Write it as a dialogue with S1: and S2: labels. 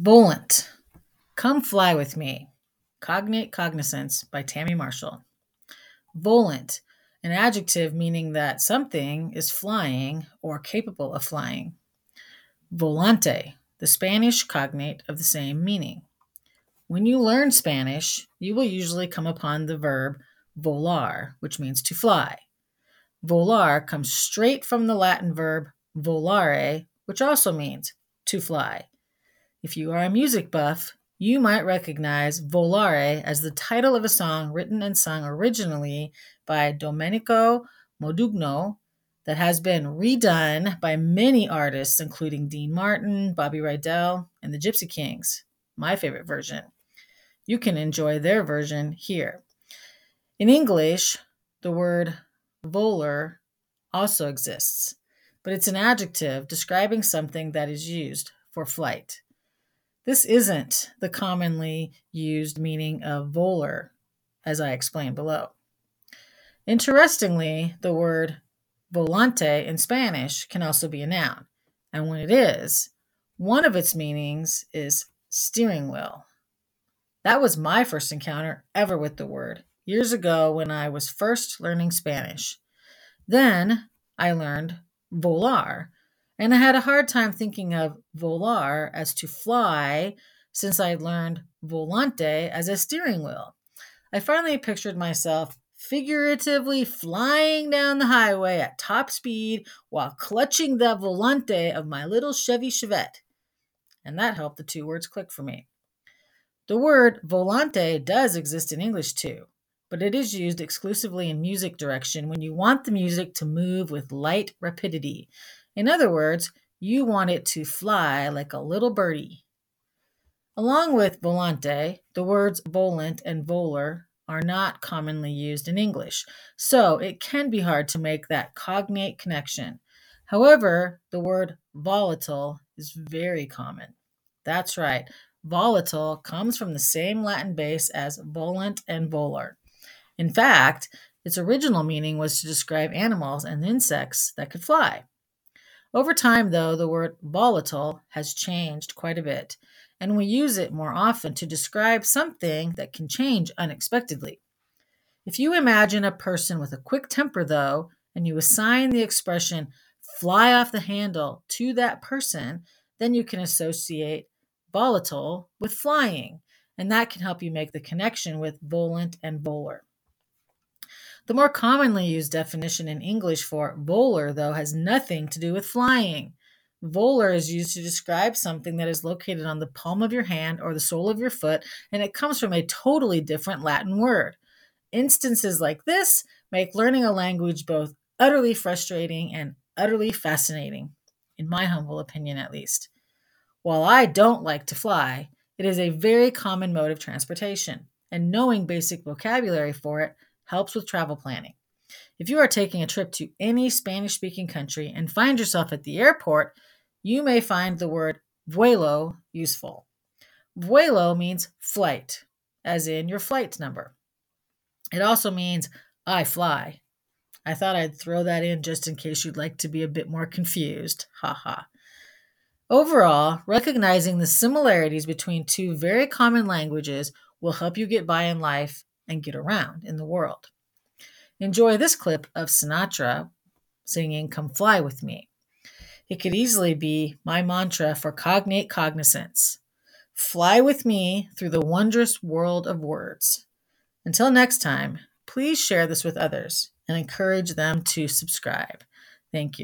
S1: Volant. Come Fly With Me. Cognate Cognizance by Tammy Marshall. Volant. An adjective meaning that something is flying or capable of flying. Volante. The Spanish cognate of the same meaning. When you learn Spanish, you will usually come upon the verb volar, which means to fly. Volar comes straight from the Latin verb volare, which also means to fly. If you are a music buff, you might recognize Volare as the title of a song written and sung originally by Domenico Modugno that has been redone by many artists, including Dean Martin, Bobby Rydell, and the Gipsy Kings, my favorite version. You can enjoy their version here. In English, the word volar also exists, but it's an adjective describing something that is used for flight. This isn't the commonly used meaning of volar, as I explained below. Interestingly, the word volante in Spanish can also be a noun, and when it is, one of its meanings is steering wheel. That was my first encounter ever with the word years ago when I was first learning Spanish. Then I learned volar, and I had a hard time thinking of volar as to fly since I learned volante as a steering wheel. I finally pictured myself figuratively flying down the highway at top speed while clutching the volante of my little Chevy Chevette. And that helped the two words click for me. The word volante does exist in English too, but it is used exclusively in music direction when you want the music to move with light rapidity, in other words, you want it to fly like a little birdie. Along with volante, the words volant and volar are not commonly used in English, so it can be hard to make that cognate connection. However, the word volatile is very common. That's right, volatile comes from the same Latin base as volant and volar. In fact, its original meaning was to describe animals and insects that could fly. Over time, though, the word volatile has changed quite a bit, and we use it more often to describe something that can change unexpectedly. If you imagine a person with a quick temper, though, and you assign the expression fly off the handle to that person, then you can associate volatile with flying, and that can help you make the connection with volant and volar. The more commonly used definition in English for volar, though, has nothing to do with flying. Volar is used to describe something that is located on the palm of your hand or the sole of your foot, and it comes from a totally different Latin word. Instances like this make learning a language both utterly frustrating and utterly fascinating, in my humble opinion at least. While I don't like to fly, it is a very common mode of transportation, and knowing basic vocabulary for it helps with travel planning. If you are taking a trip to any Spanish speaking country and find yourself at the airport, you may find the word vuelo useful. Vuelo means flight, as in your flight number. It also means I fly. I thought I'd throw that in just in case you'd like to be a bit more confused. Ha ha. Overall, recognizing the similarities between two very common languages will help you get by in life and get around in the world. Enjoy this clip of Sinatra singing Come Fly With Me. It could easily be my mantra for cognate cognizance. Fly with me through the wondrous world of words. Until next time, please share this with others and encourage them to subscribe. Thank you.